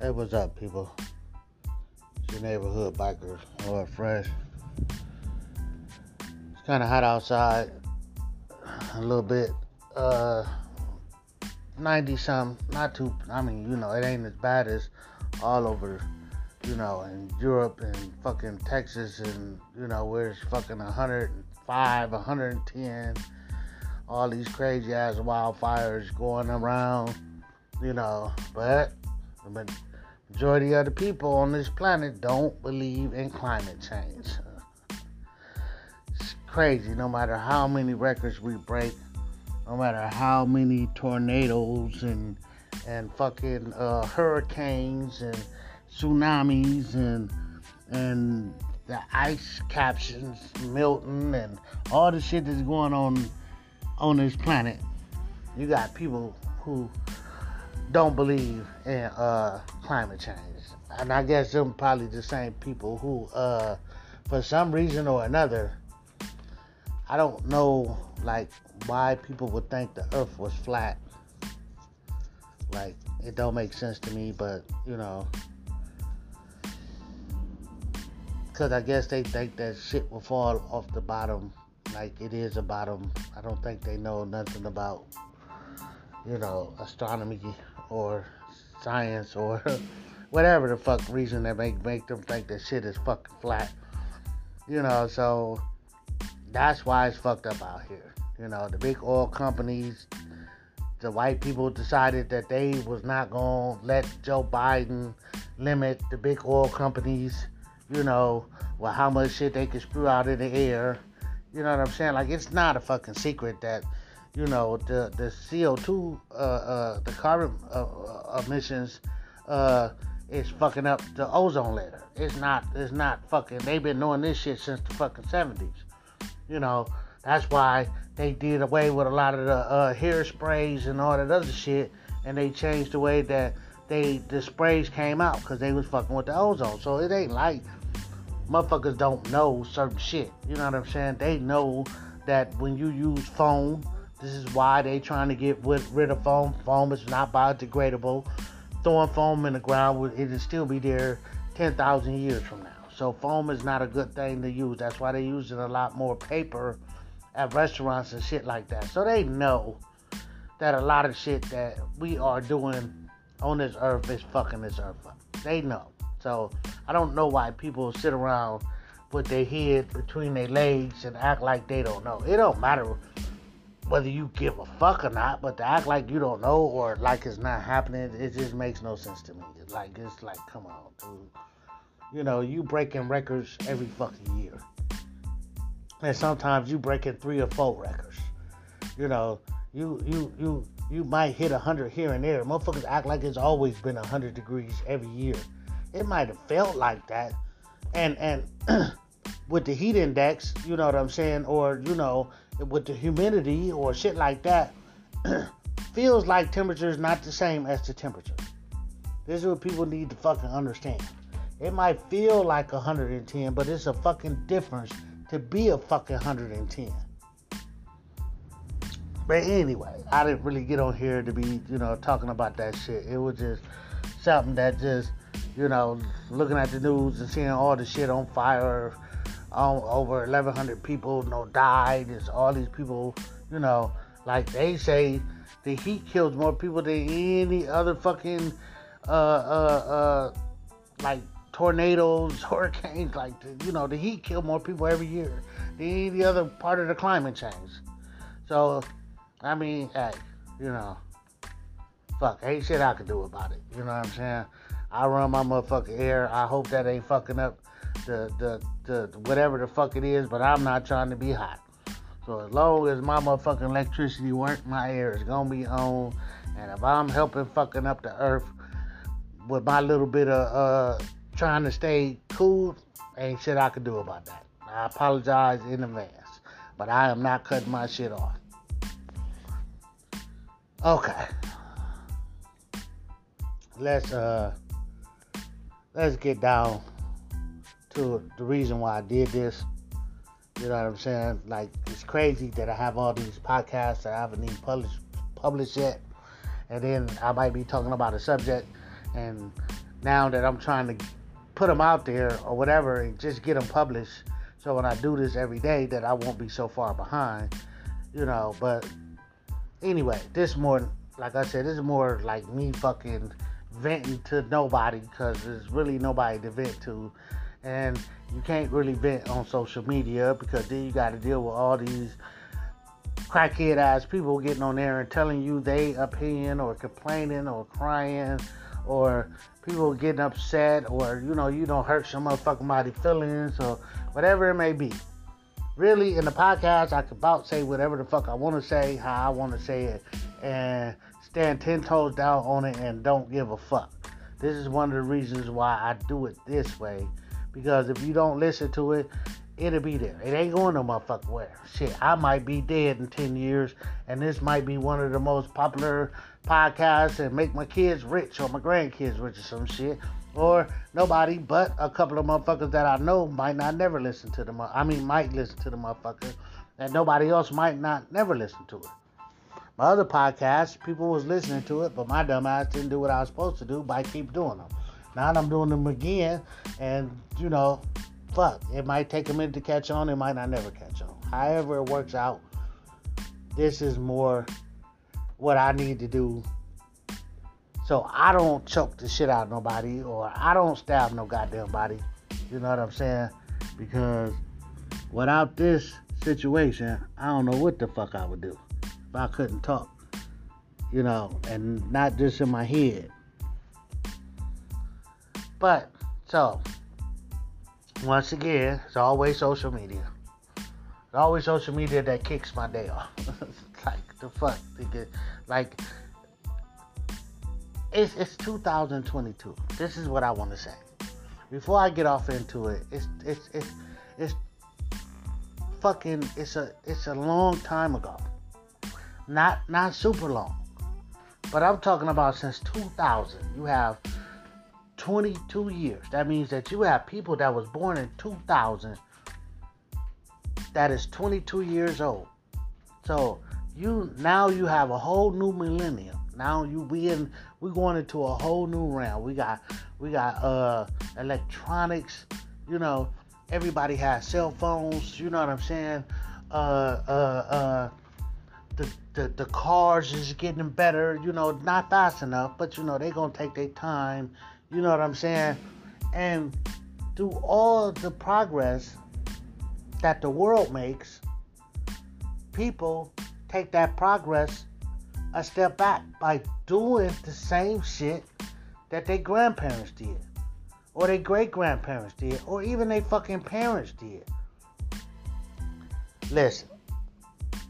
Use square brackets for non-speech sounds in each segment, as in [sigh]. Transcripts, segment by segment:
Hey, what's up, people? It's your neighborhood biker, or fresh. It's kind of hot outside, a little bit. Uh, 90 something, not too. I mean, you know, it ain't as bad as all over, you know, in Europe and fucking Texas and you know where it's fucking 105, 110, all these crazy ass wildfires going around, you know. But the majority of the people on this planet don't believe in climate change. It's crazy. No matter how many records we break, no matter how many tornadoes and and fucking uh, hurricanes and tsunamis and and the ice captions melting and all the shit that's going on on this planet. You got people who don't believe in uh, climate change, and I guess them probably the same people who, uh, for some reason or another, I don't know like why people would think the Earth was flat. Like it don't make sense to me, but you know, because I guess they think that shit will fall off the bottom, like it is a bottom. I don't think they know nothing about, you know, astronomy or science or [laughs] whatever the fuck reason that make make them think that shit is fucking flat. You know, so that's why it's fucked up out here. You know, the big oil companies, the white people decided that they was not gonna let Joe Biden limit the big oil companies, you know, well how much shit they can spew out in the air. You know what I'm saying? Like it's not a fucking secret that, you know, the the CO2, uh, uh, the carbon uh, uh, emissions, uh, is fucking up the ozone layer. It's not. It's not fucking. They've been doing this shit since the fucking 70s. You know, that's why they did away with a lot of the uh, hair sprays and all that other shit, and they changed the way that they the sprays came out because they was fucking with the ozone. So it ain't like motherfuckers don't know certain shit. You know what I'm saying? They know that when you use foam, this is why they trying to get rid of foam. Foam is not biodegradable. Throwing foam in the ground, it'll still be there 10,000 years from now. So foam is not a good thing to use. That's why they using a lot more paper at restaurants and shit like that. So they know that a lot of shit that we are doing on this earth is fucking this earth up. They know. So I don't know why people sit around with their head between their legs and act like they don't know. It don't matter whether you give a fuck or not, but to act like you don't know or like it's not happening, it just makes no sense to me. Like it's like, come on, dude. You know, you breaking records every fucking year. And sometimes you breaking three or four records. You know, you you you you might hit a hundred here and there. Motherfuckers act like it's always been a hundred degrees every year. It might have felt like that. And and [clears throat] with the heat index, you know what I'm saying, or you know, with the humidity or shit like that, [clears throat] feels like temperature is not the same as the temperature. This is what people need to fucking understand. It might feel like 110, but it's a fucking difference to be a fucking 110. But anyway, I didn't really get on here to be, you know, talking about that shit. It was just something that just, you know, looking at the news and seeing all the shit on fire. Um, over 1,100 people, know, died. There's all these people, you know, like they say, the heat kills more people than any other fucking, uh, uh, uh, like tornadoes, [laughs] hurricanes, like you know, the heat kill more people every year than any other part of the climate change. So, I mean, hey, you know, fuck, ain't shit I can do about it. You know what I'm saying? I run my motherfucking air. I hope that ain't fucking up the, the, the, whatever the fuck it is, but I'm not trying to be hot. So as long as my motherfucking electricity work, my air is gonna be on. And if I'm helping fucking up the earth with my little bit of uh, trying to stay cool, ain't shit I can do about that. I apologize in advance, but I am not cutting my shit off. Okay. Let's uh let's get down to the reason why I did this. You know what I'm saying? Like it's crazy that I have all these podcasts that I haven't even published published yet. And then I might be talking about a subject and now that I'm trying to put them out there or whatever and just get them published. So when I do this every day, that I won't be so far behind, you know. But anyway, this more, like I said, this is more like me fucking venting to nobody because there's really nobody to vent to, and you can't really vent on social media because then you got to deal with all these crackhead ass people getting on there and telling you they opinion or complaining or crying or people getting upset or you know you don't hurt some motherfucking body feelings or whatever it may be. Really, in the podcast, I can about say whatever the fuck I want to say, how I want to say it, and stand ten toes down on it and don't give a fuck. This is one of the reasons why I do it this way. Because if you don't listen to it, it'll be there. It ain't going no motherfucker where. Shit, I might be dead in 10 years, and this might be one of the most popular podcasts and make my kids rich or my grandkids rich or some shit. Or nobody but a couple of motherfuckers that I know might not never listen to them. I mean, might listen to the motherfucker, and nobody else might not never listen to it. My other podcasts, people was listening to it, but my dumb ass didn't do what I was supposed to do by keep doing them. Now I'm doing them again, and you know, fuck, it might take a minute to catch on, it might not never catch on. However, it works out. This is more what I need to do so I don't choke the shit out of nobody or I don't stab no goddamn body. You know what I'm saying? Because without this situation, I don't know what the fuck I would do if I couldn't talk, you know, and not just in my head. But, so, once again, it's always social media. It's always social media that kicks my day off. [laughs] like, the fuck? Like, it's, it's 2022. This is what I want to say. Before I get off into it, it's, it's, it's, it's fucking, it's a, it's a long time ago not not super long. But I'm talking about since 2000. You have 22 years. That means that you have people that was born in 2000 that is 22 years old. So you now you have a whole new millennium. Now you we in we going into a whole new round. We got we got uh electronics. You know, everybody has cell phones. You know what I'm saying? Uh uh uh the, the, the cars is getting better, you know, not fast enough, but you know, they gonna take their time, you know what I'm saying? And through all the progress that the world makes, people take that progress a step back by doing the same shit that their grandparents did, or their great grandparents did, or even their fucking parents did. Listen,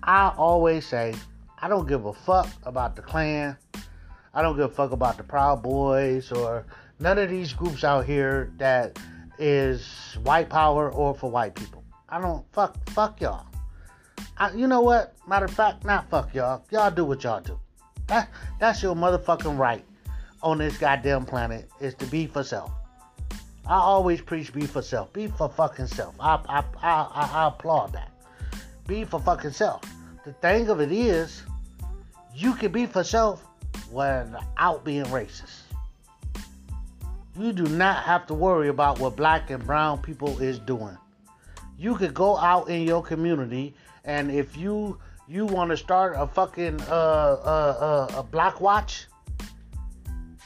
I always say, I don't give a fuck about the Klan. I don't give a fuck about the Proud Boys or none of these groups out here that is white power or for white people. I don't fuck fuck y'all. I, you know what? Matter of fact, not fuck y'all. Y'all do what y'all do. That that's your motherfucking right on this goddamn planet is to be for self. I always preach be for self. Be for fucking self. I I I, I, I applaud that be for fucking self. The thing of it is, you can be for self without being racist. You do not have to worry about what black and brown people is doing. You could go out in your community and if you you want to start a fucking uh, uh, uh, a block watch,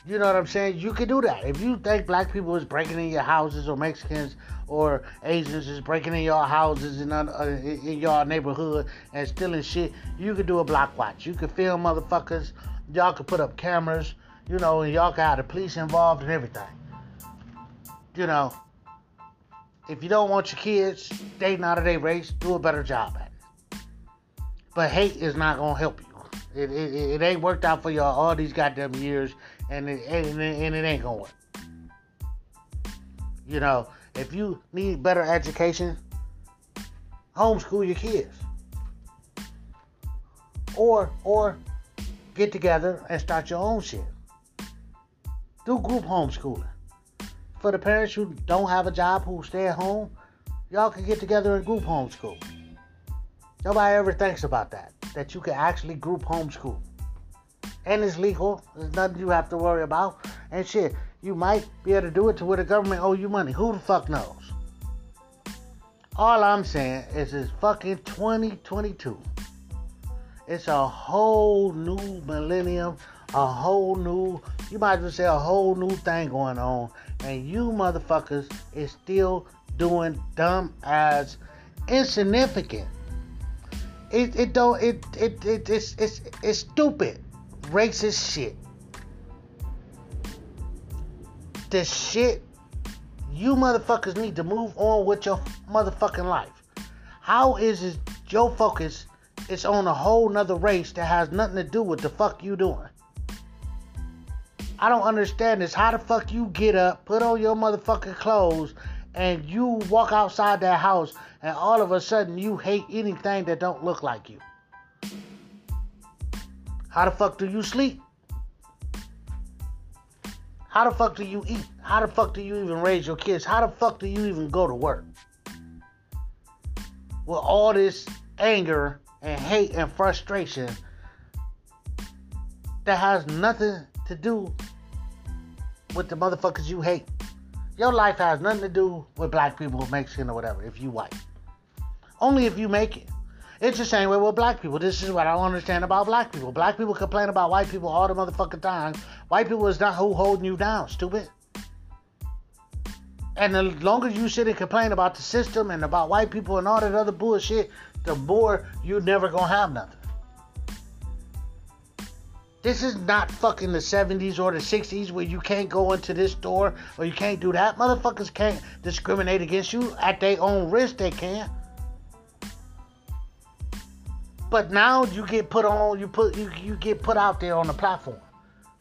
you know what I'm saying? You can do that. If you think black people is breaking in your houses or Mexicans or Asians is breaking in your houses in, uh, in your neighborhood and stealing shit, you could do a block watch. You could film motherfuckers. Y'all could put up cameras, you know, and y'all got the police involved and everything. You know, if you don't want your kids dating out of their race, do a better job at it. But hate is not gonna help you. It, it, it ain't worked out for y'all all these goddamn years, and it, and it, and it ain't gonna work. You know, if you need better education, homeschool your kids. Or or get together and start your own shit. Do group homeschooling. For the parents who don't have a job who stay at home, y'all can get together and group homeschool. Nobody ever thinks about that. That you can actually group homeschool. And it's legal. There's nothing you have to worry about. And shit, You might be able to do it to where the government owe you money. Who the fuck knows? All I'm saying is it's fucking 2022. It's a whole new millennium, a whole new, you might as well say a whole new thing going on. And you motherfuckers is still doing dumb as insignificant. It, it don't it, it, it it's, it's it's stupid racist shit the shit you motherfuckers need to move on with your motherfucking life. How is it your focus is on a whole nother race that has nothing to do with the fuck you doing? I don't understand this. How the fuck you get up, put on your motherfucking clothes, and you walk outside that house, and all of a sudden you hate anything that don't look like you? How the fuck do you sleep? How the fuck do you eat? How the fuck do you even raise your kids? How the fuck do you even go to work? With all this anger and hate and frustration that has nothing to do with the motherfuckers you hate. Your life has nothing to do with black people, Mexican, or whatever, if you white. Only if you make it. It's the same way with black people. This is what I don't understand about black people. Black people complain about white people all the motherfucking time. White people is not who holding you down, stupid. And the longer you sit and complain about the system and about white people and all that other bullshit, the more you never gonna have nothing. This is not fucking the 70s or the 60s where you can't go into this store or you can't do that. Motherfuckers can't discriminate against you at their own risk, they can't. But now you get put on, you put you, you get put out there on the platform.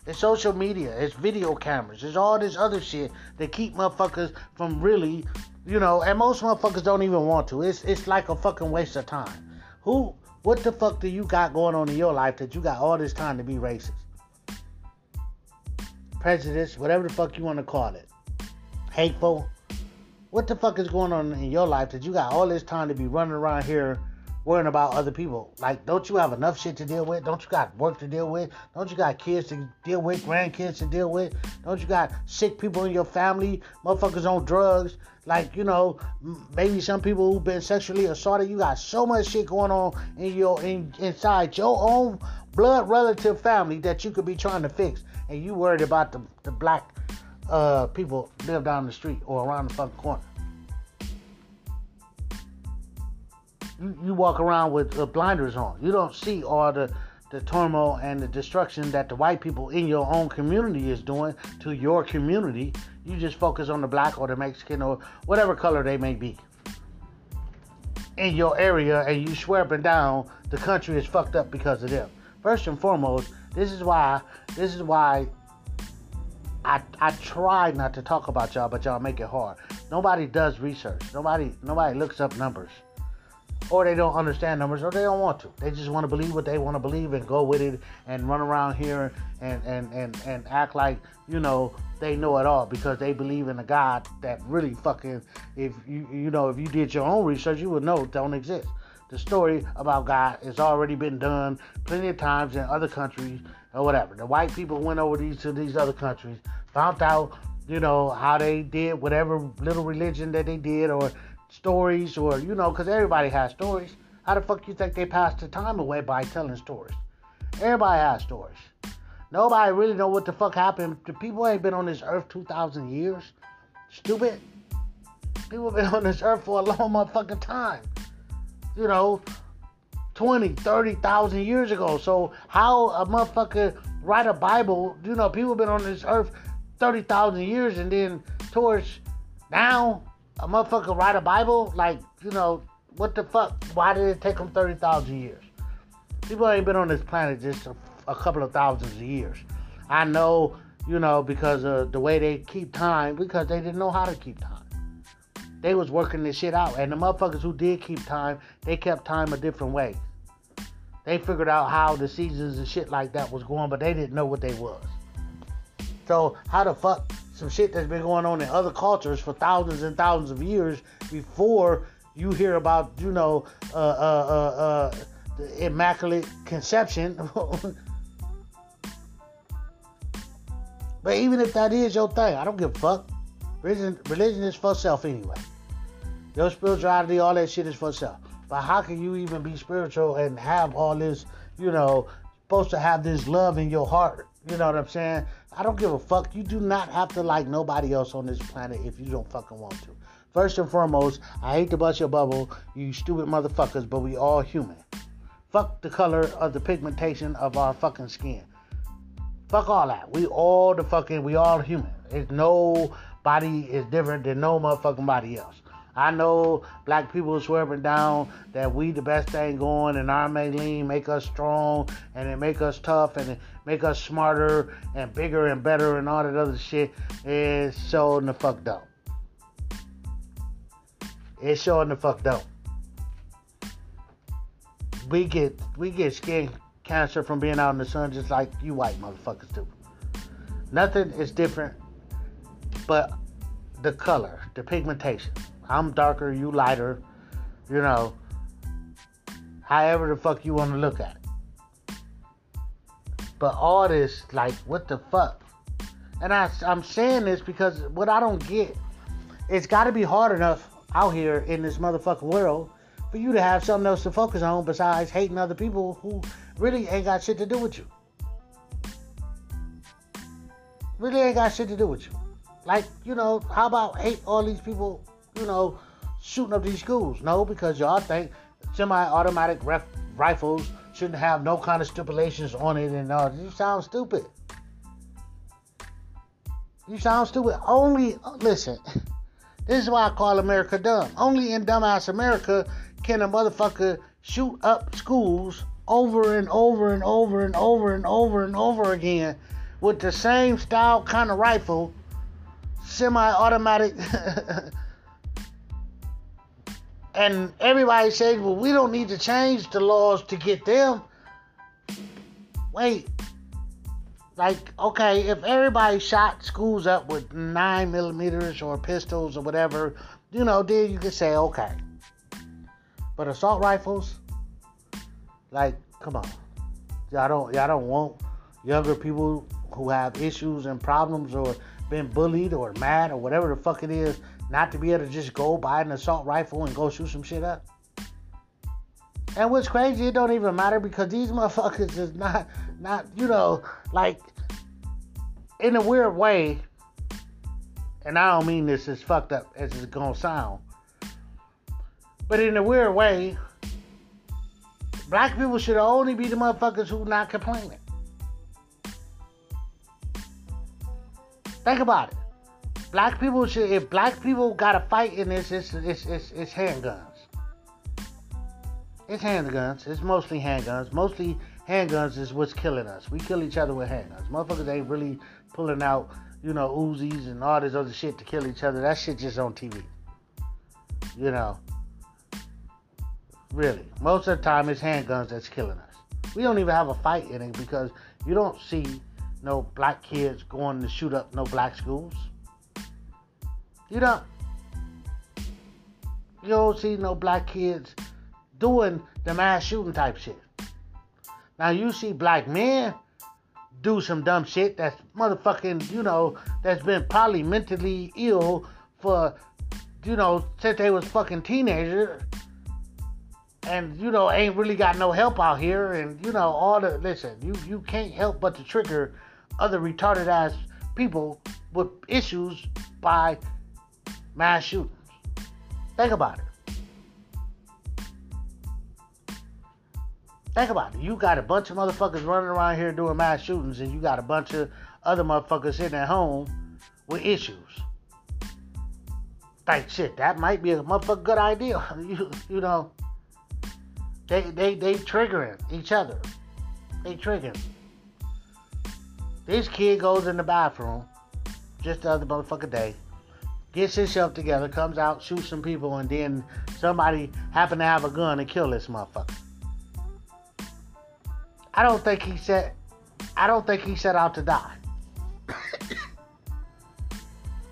It's social media, it's video cameras, it's all this other shit that keep motherfuckers from really, you know, and most motherfuckers don't even want to. It's it's like a fucking waste of time. Who what the fuck do you got going on in your life that you got all this time to be racist? Prejudice, whatever the fuck you want to call it. Hateful. What the fuck is going on in your life that you got all this time to be running around here worrying about other people. Like, don't you have enough shit to deal with? Don't you got work to deal with? Don't you got kids to deal with, grandkids to deal with? Don't you got sick people in your family, motherfuckers on drugs? Like, you know, maybe some people who've been sexually assaulted. You got so much shit going on in your in, inside your own blood relative family that you could be trying to fix, and you worried about the the black uh, people live down the street or around the fucking corner. you, you walk around with uh, blinders on. You don't see all the the turmoil and the destruction that the white people in your own community is doing to your community. You just focus on the black or the Mexican or whatever color they may be in your area, and you swear up and down the country is fucked up because of them. First and foremost, this is why this is why I I try not to talk about y'all, but y'all make it hard. Nobody does research. Nobody nobody looks up numbers or they don't understand numbers, or they don't want to. They just want to believe what they want to believe and go with it and run around here and, and, and, and act like, you know, they know it all because they believe in a God that really fucking, if you, you know, if you did your own research, you would know it don't exist. The story about God has already been done plenty of times in other countries or whatever. The white people went over these to these other countries, found out, you know, how they did whatever little religion that they did or stories or, you know, because everybody has stories. How the fuck you think they pass the time away by telling stories? Everybody has stories. Nobody really know what the fuck happened. The people ain't been on this earth 2,000 years. Stupid. People been on this earth for a long motherfucking time. You know, 20, 30,000 years ago. So how a motherfucker write a Bible, you know, people been on this earth 30,000 years and then towards now a motherfucker write a Bible? Like, you know, what the fuck? Why did it take them 30,000 years? People ain't been on this planet just a, a, couple of thousands of years. I know, you know, because of the way they keep time, because they didn't know how to keep time. They was working this shit out. And the motherfuckers who did keep time, they kept time a different way. They figured out how the seasons and shit like that was going, but they didn't know what they was. So how the fuck some shit that's been going on in other cultures for thousands and thousands of years before you hear about, you know, uh, uh, uh, uh the immaculate conception. [laughs] But even if that is your thing, I don't give a fuck. Religion, religion is for self anyway. Your spirituality, all that shit is for self. But how can you even be spiritual and have all this, you know, supposed to have this love in your heart? You know what I'm saying? I don't give a fuck. You do not have to like nobody else on this planet if you don't fucking want to. First and foremost, I hate to bust your bubble, you stupid motherfuckers, but we all human. Fuck the color of the pigmentation of our fucking skin. Fuck all that. We all the fucking, we all human. There's nobody is different than no motherfucking body else. I know black people swerving down that we the best thing going and our lean make us strong and it make us tough and it make us smarter and bigger and better and all that other shit is showing the fuck dope. It's showing the fuck dope. We get we get skin cancer from being out in the sun just like you white motherfuckers do. Nothing is different but the color, the pigmentation. I'm darker, you lighter, you know. However the fuck you want to look at it. But all this, like, what the fuck? And I, I'm saying this because what I don't get, it's got to be hard enough out here in this motherfucking world for you to have something else to focus on besides hating other people who really ain't got shit to do with you. Really ain't got shit to do with you. Like, you know, how about hate all these people, you know, shooting up these schools? No, because y'all think semi-automatic ref- rifles shouldn't have no kind of stipulations on it and all. You sound stupid. You sound stupid. Only listen. [laughs] This is why I call America dumb. Only in dumbass America can a motherfucker shoot up schools over and over and over and over and over and over again with the same style kind of rifle, semi-automatic. [laughs] and everybody says, well, we don't need to change the laws to get them. Wait, like okay if everybody shot schools up with nine millimeters or pistols or whatever you know then you could say okay. But assault rifles like come on. Y'all don't y'all don't want younger people who have issues and problems or been bullied or mad or whatever the fuck it is not to be able to just go buy an assault rifle and go shoot some shit up and what's crazy, it don't even matter because these motherfuckers is not, not you know, like in a weird way. And I don't mean this as fucked up as it's gonna sound, but in a weird way, black people should only be the motherfuckers who not complaining. Think about it. Black people should, if black people got a fight in this, it's, it's, it's, it's handguns. It's handguns. It's mostly handguns. Mostly handguns is what's killing us. We kill each other with handguns. Motherfuckers ain't really pulling out, you know, Uzis and all this other shit to kill each other. That shit just on TV. You know. Really. Most of the time it's handguns that's killing us. We don't even have a fight in it because you don't see no black kids going to shoot up no black schools. You don't. You don't see no black kids doing the mass shooting type shit. Now you see black men do some dumb shit that's motherfucking, you know, that's been probably mentally ill for, you know, since they was fucking teenagers. And, you know, ain't really got no help out here. And, you know, all the, listen, you, you can't help but to trigger other retarded ass people with issues by mass shootings. Think about it. Think about it. You got a bunch of motherfuckers running around here doing mass shootings, and you got a bunch of other motherfuckers sitting at home with issues. Like shit, that might be a motherfucker good idea. [laughs] you, you know, they they they triggering each other. They triggering. This kid goes in the bathroom just the other motherfucker day, gets himself together, comes out, shoots some people, and then somebody happen to have a gun and kill this motherfucker. I don't think he set. I don't think he set out to die. [coughs]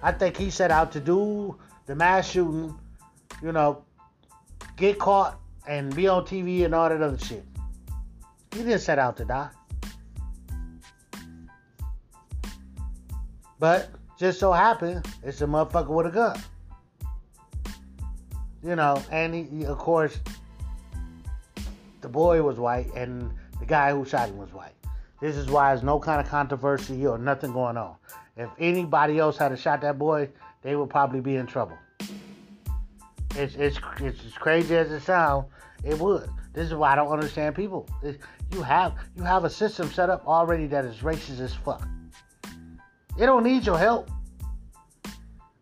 I think he set out to do the mass shooting, you know, get caught and be on TV and all that other shit. He didn't set out to die. But just so happened, it's a motherfucker with a gun. You know, and he, of course, the boy was white and the guy who shot him was white. This is why there's no kind of controversy or nothing going on. If anybody else had shot that boy, they would probably be in trouble. It's it's it's as crazy as it sounds. It would. This is why I don't understand people. It, you have you have a system set up already that is racist as fuck. It don't need your help.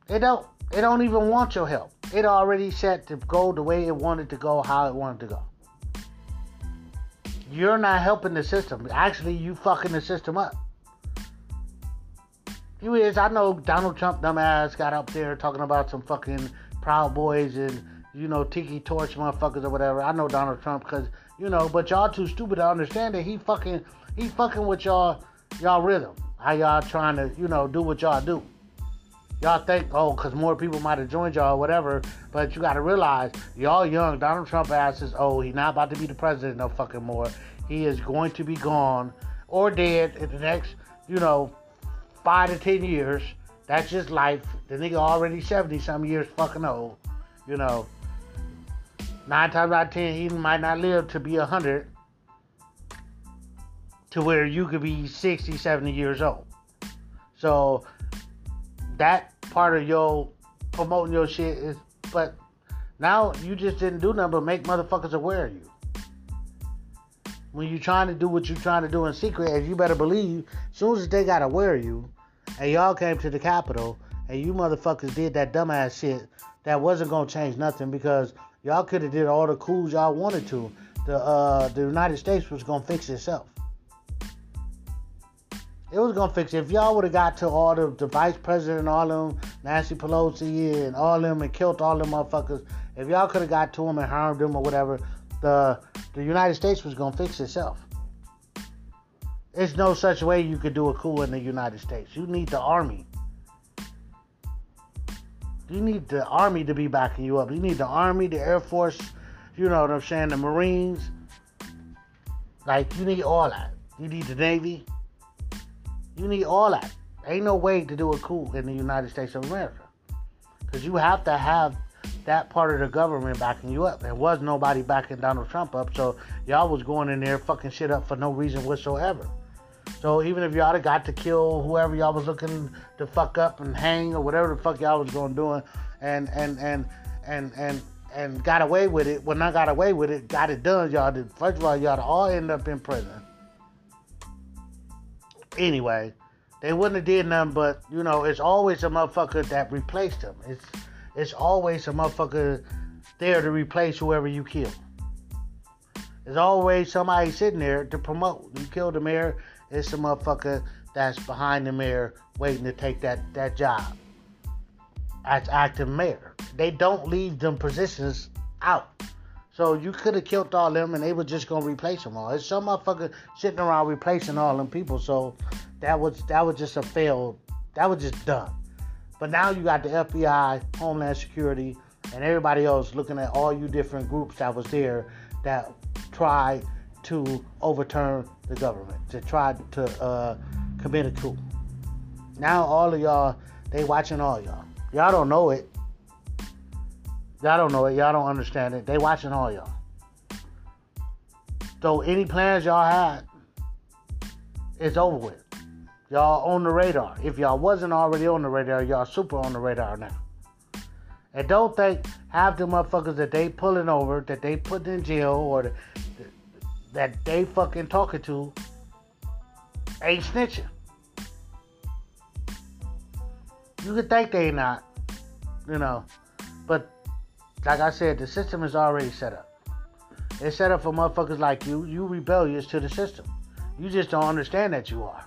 It don't. It don't even want your help. It already set to go the way it wanted to go, how it wanted to go. You're not helping the system. Actually, you fucking the system up. You is. I know Donald Trump dumbass got up there talking about some fucking Proud Boys and you know Tiki Torch motherfuckers or whatever. I know Donald Trump because you know, but y'all too stupid to understand that he fucking he fucking with y'all y'all rhythm. How y'all trying to you know do what y'all do. Y'all think oh because more people might have joined y'all or whatever, but you got to realize y'all young. Donald Trump asses oh He's not about to be the president no fucking more. He is going to be gone or dead in the next you know five to ten years. That's just life. The nigga already 70 some years fucking old. You know. Nine times out of ten, he might not live to be 100 to where you could be 60, 70 years old. So that part of your promoting your shit is, but now you just didn't do nothing but make motherfuckers aware of you. When you're trying to do what you're trying to do in secret, and you better believe, as soon as they got aware of you, and y'all came to the Capitol and you motherfuckers did that dumbass shit, that wasn't gonna change nothing because y'all could have did all the coups y'all wanted to. The uh, the United States was gonna fix itself. It was gonna fix it. If y'all would have got to all the, the vice president, and all of them Nancy Pelosi and all them and killed all them motherfuckers, if y'all could have got to them and harmed them or whatever, the the United States was gonna fix itself. There's no such way you could do a coup in the United States. You need the army. You need the army to be backing you up. You need the army, the Air Force, you know what I'm saying, the Marines. Like, you need all that. You need the Navy. You need all that. Ain't no way to do a coup in the United States of America. Because you have to have that part of the government backing you up. There was nobody backing Donald Trump up, so y'all was going in there fucking shit up for no reason whatsoever. So even if y'all had got to kill whoever y'all was looking to fuck up and hang or whatever the fuck y'all was going doing, and and and and and and got away with it, when I got away with it, got it done, y'all did. First of all, y'all all end up in prison. Anyway, they wouldn't have did nothing, but you know, it's always a motherfucker that replaced them. It's it's always a motherfucker there to replace whoever you kill. There's always somebody sitting there to promote. You kill the mayor, it's a motherfucker that's behind the mayor waiting to take that, that job as acting mayor. They don't leave them positions out. So you could have killed all them and they were just gonna replace them all. It's some motherfucker sitting around replacing all them people. So that was that was just a failed that was just done. But now you got the FBI, Homeland Security, and everybody else looking at all you different groups that was there that tried to overturn the government, to try to uh, commit a coup. Now all of y'all, they watching all y'all. Y'all don't know it. Y'all don't know it. Y'all don't understand it. They watching all y'all. So any plans y'all had, it's over with. Y'all on the radar. If y'all wasn't already on the radar, y'all super on the radar now. And don't think half the motherfuckers that they pulling over, that they putting in jail, or the, that they fucking talking to ain't snitching. You could think they not, you know, but like I said, the system is already set up. It's set up for motherfuckers like you. You rebellious to the system. You just don't understand that you are.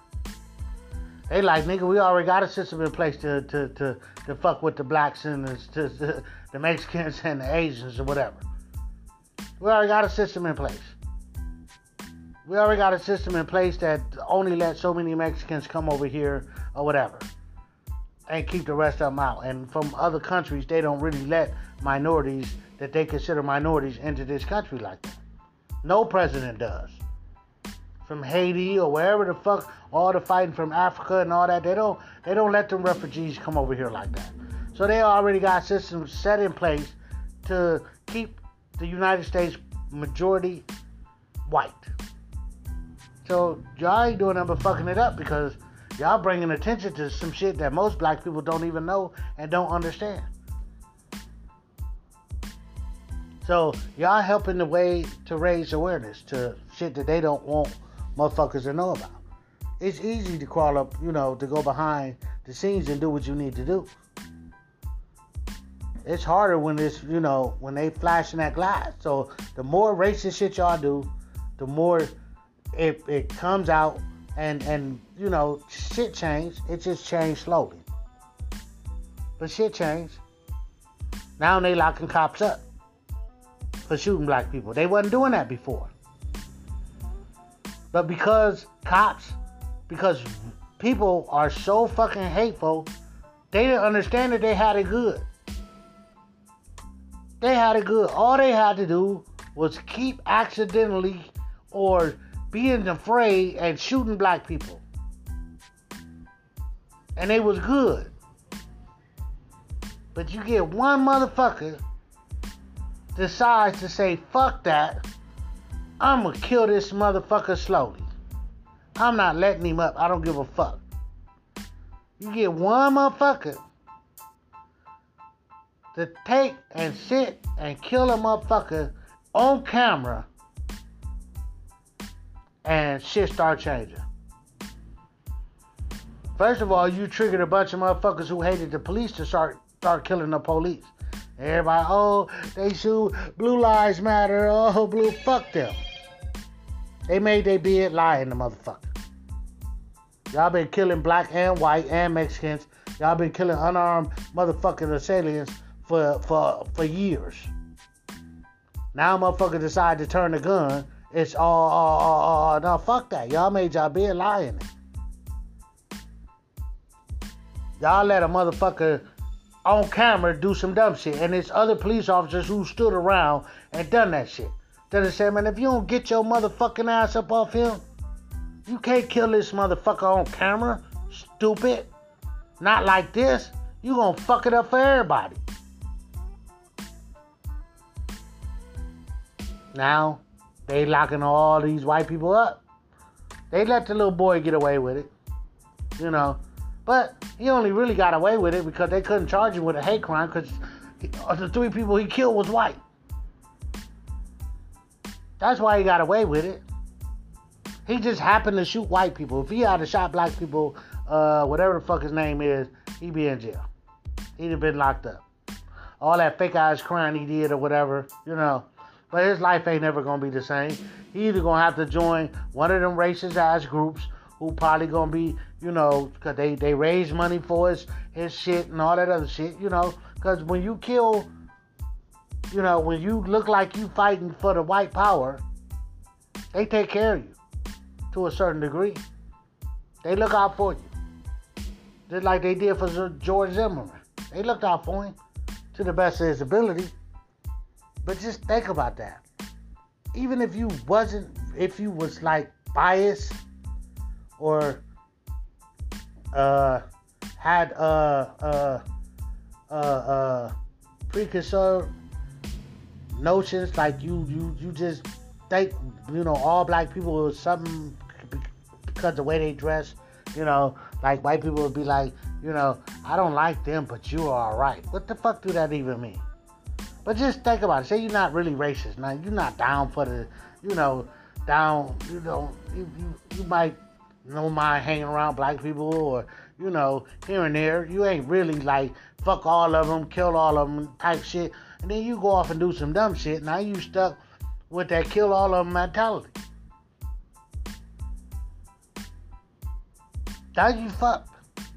They like nigga, we already got a system in place to to to, to fuck with the blacks and the, to, the Mexicans and the Asians or whatever. We already got a system in place we already got a system in place that only let so many Mexicans come over here or whatever and keep the rest of them out. And from other countries, they don't really let minorities that they consider minorities into this country like that. No president does. from Haiti or wherever the fuck, all the fighting from Africa and all that, they don't they don't let them refugees come over here like that. So they already got systems set in place to keep the United States majority white. So y'all ain't doing nothing but fucking it up because y'all bringing attention to some shit that most black people don't even know and don't understand. So y'all helping the way to raise awareness to shit that they don't want motherfuckers to know about. It's easy to crawl up, you know, to go behind the scenes and do what you need to do. It's harder when it's, you know, when they flashing that glass. So the more racist shit y'all do, the more it, it comes out and and you know shit changed. It just changed slowly. But shit changed. Now they locking cops up for shooting black people. They wasn't doing that before. But because cops, because people are so fucking hateful, they didn't understand that they had it good. They had it good. All they had to do was keep accidentally or being afraid and shooting black people. And they was good. But you get one motherfucker decides to say, fuck that. I'm gonna kill this motherfucker slowly. I'm not letting him up. I don't give a fuck. You get one motherfucker to take and sit and kill a motherfucker on camera and shit start changing. First of all, you triggered a bunch of motherfuckers who hated the police to start start killing the police. Everybody, oh, they shoot Blue Lives Matter. Oh, blue, fuck them. They made their bed lying, the motherfucker. Y'all been killing black and white and Mexicans. Y'all been killing unarmed motherfucking assailants for for for years. Now motherfucker decide to turn the gun it's all, all, all, all no, fuck that. Y'all made y'all be a lying. Y'all let a motherfucker on camera do some dumb shit, and it's other police officers who stood around and done that shit. Then they say, man, if you don't get your motherfucking ass up off him, you can't kill this motherfucker on camera, stupid. Not like this. You gonna fuck it up for everybody. Now, they locking all these white people up. They let the little boy get away with it, you know. But he only really got away with it because they couldn't charge him with a hate crime because the three people he killed was white. That's why he got away with it. He just happened to shoot white people. If he had shot black people, uh, whatever the fuck his name is, he'd be in jail. He'd have been locked up. All that fake ass crime he did or whatever, you know. But his life ain't never gonna be the same. He either gonna have to join one of them racist ass groups who probably gonna be, you know, cause they they raise money for his his shit and all that other shit, you know. Cause when you kill, you know, when you look like you fighting for the white power, they take care of you to a certain degree. They look out for you, just like they did for George Zimmerman. They looked out for him to the best of his ability. But just think about that. Even if you wasn't, if you was like biased or uh, had uh, uh, preconceived notions, like you, you, you just think, you know, all black people was something because the way they dress, you know, like white people would be like, you know, I don't like them, but you are alright. What the fuck do that even mean? But just think about it. Say you're not really racist. Now you're not down for the, you know, down. You know, you you, you might no mind hanging around black people or you know here and there. You ain't really like fuck all of them, kill all of them type shit. And then you go off and do some dumb shit. Now you stuck with that kill all of them mentality. Now you fucked.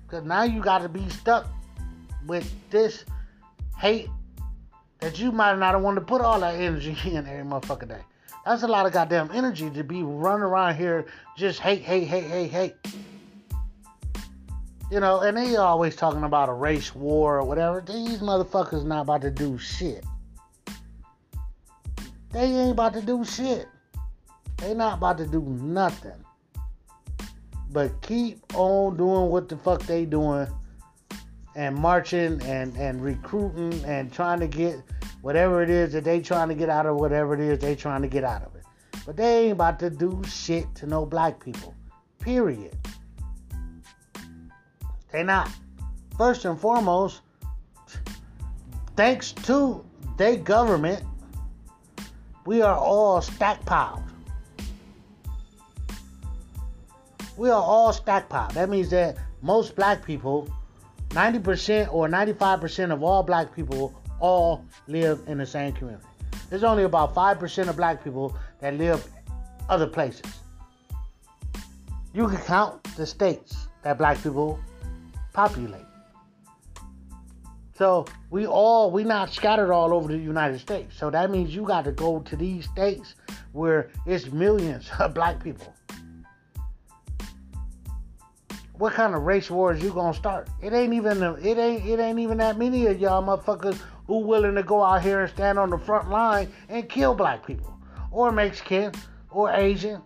Cause now you gotta be stuck with this hate that you might not wanted to put all that energy [laughs] in every motherfucking day. That's a lot of goddamn energy to be running around here just hate, hate, hate, hate, hate. You know, and they always talking about a race war or whatever. These motherfuckers not about to do shit. They ain't about to do shit. They not about to do nothing but keep on doing what the fuck they doing and marching and, and recruiting and trying to get whatever it is that they trying to get out of whatever it is they trying to get out of it. But they ain't about to do shit to no black people. Period. They not. First and foremost, thanks to their government, we are all stackpiled. We are all stackpiled. That means that most black people, 90% or 95% of all black people, all live in the same community. There's only about 5% of black people that live other places. You can count the states that black people populate. So we all we not scattered all over the United States. So that means you got to go to these states where it's millions of black people. What kind of race wars you gonna start? It ain't even it ain't it ain't even that many of y'all motherfuckers who willing to go out here and stand on the front line and kill black people or Mexican or Asian.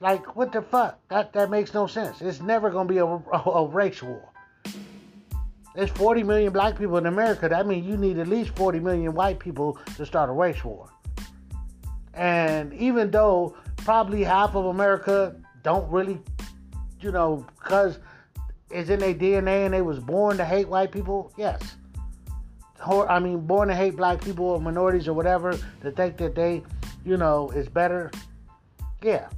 Like what the fuck? That that makes no sense. It's never gonna be a, a, a race war. There's 40 million black people in America. That means you need at least 40 million white people to start a race war. And even though probably half of America don't really, you know, because it's in their DNA and they was born to hate white people, yes. I mean, born to hate black people or minorities or whatever, to think that they, you know, is better. Yeah.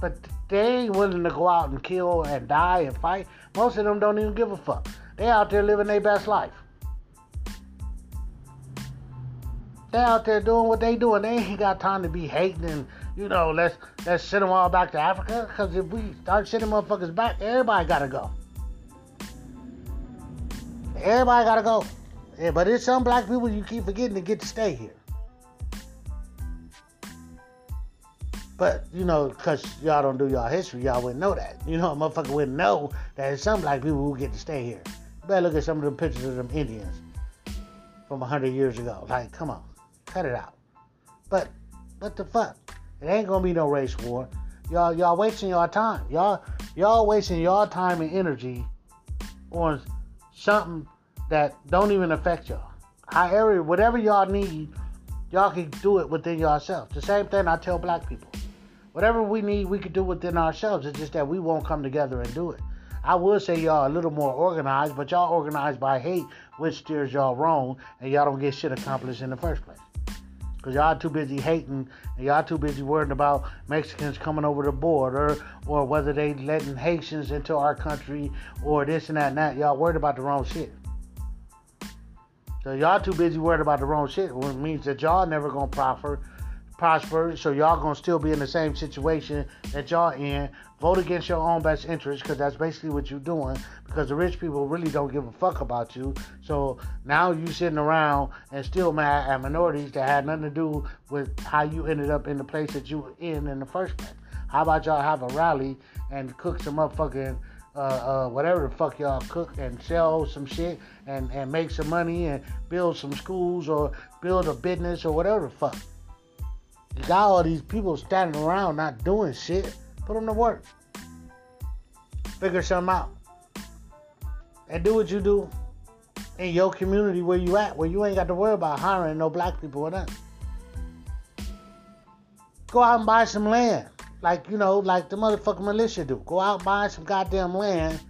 But they ain't willing to go out and kill and die and fight. Most of them don't even give a fuck. They out there living their best life. They out there doing what they doing. They ain't got time to be hating and you know let's let's send them all back to Africa. Cause if we start sending motherfuckers back, everybody gotta go. Everybody gotta go. Yeah, but it's some black people you keep forgetting to get to stay here. But, you know, because y'all don't do y'all history, y'all wouldn't know that. You know, a motherfucker wouldn't know that there's some black people who get to stay here. You better look at some of them pictures of them Indians from 100 years ago. Like, come on, cut it out. But, what the fuck? It ain't gonna be no race war. Y'all, y'all wasting y'all time. Y'all, y'all wasting y'all time and energy on something that don't even affect y'all. However, whatever y'all need, y'all can do it within yourself. The same thing I tell black people. Whatever we need, we can do within ourselves. It's just that we won't come together and do it. I would say y'all a little more organized, but y'all organized by hate, which steers y'all wrong, and y'all don't get shit accomplished in the first place. Because y'all too busy hating, and y'all too busy worrying about Mexicans coming over the border, or whether they letting Haitians into our country, or this and that and that. Y'all worried about the wrong shit. So y'all too busy worried about the wrong shit, which means that y'all never gonna prosper prosper. So y'all gonna still be in the same situation that y'all in. Vote against your own best interest because that's basically what you're doing. Because the rich people really don't give a fuck about you. So now you sitting around and still mad at minorities that had nothing to do with how you ended up in the place that you were in in the first place. How about y'all have a rally and cook some motherfucking uh, uh, whatever the fuck y'all cook and sell some shit and, and make some money and build some schools or build a business or whatever the fuck. You got all these people standing around not doing shit. Put them to work. Figure something out. And do what you do in your community where you at, where you ain't got to worry about hiring no black people or nothing. Go out and buy some land. Like, you know, like the motherfucking militia do. Go out buy some goddamn land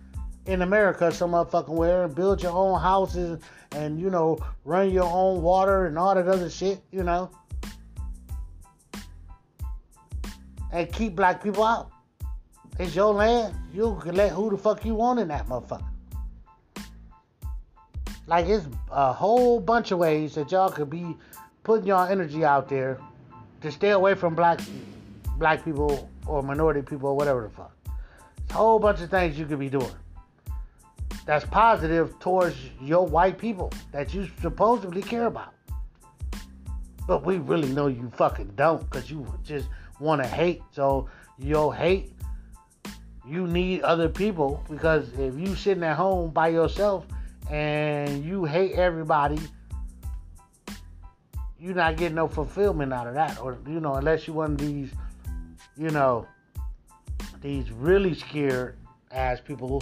in America some motherfucking where and build your own houses and, you know, run your own water and all that other shit, you know. and keep black people out. It's your land. You can let who the fuck you want in that motherfucker. Like it's a whole bunch of ways that y'all could be putting y'all energy out there to stay away from black black people or minority people or whatever the fuck. It's a whole bunch of things you could be doing. That's positive towards your white people that you supposedly care about. But we really know you fucking don't because you just want to hate. So you'll hate. You need other people because if you sitting at home by yourself and you hate everybody, you're not getting no fulfillment out of that, or you know, unless you one of these, you know, these really scared ass people who,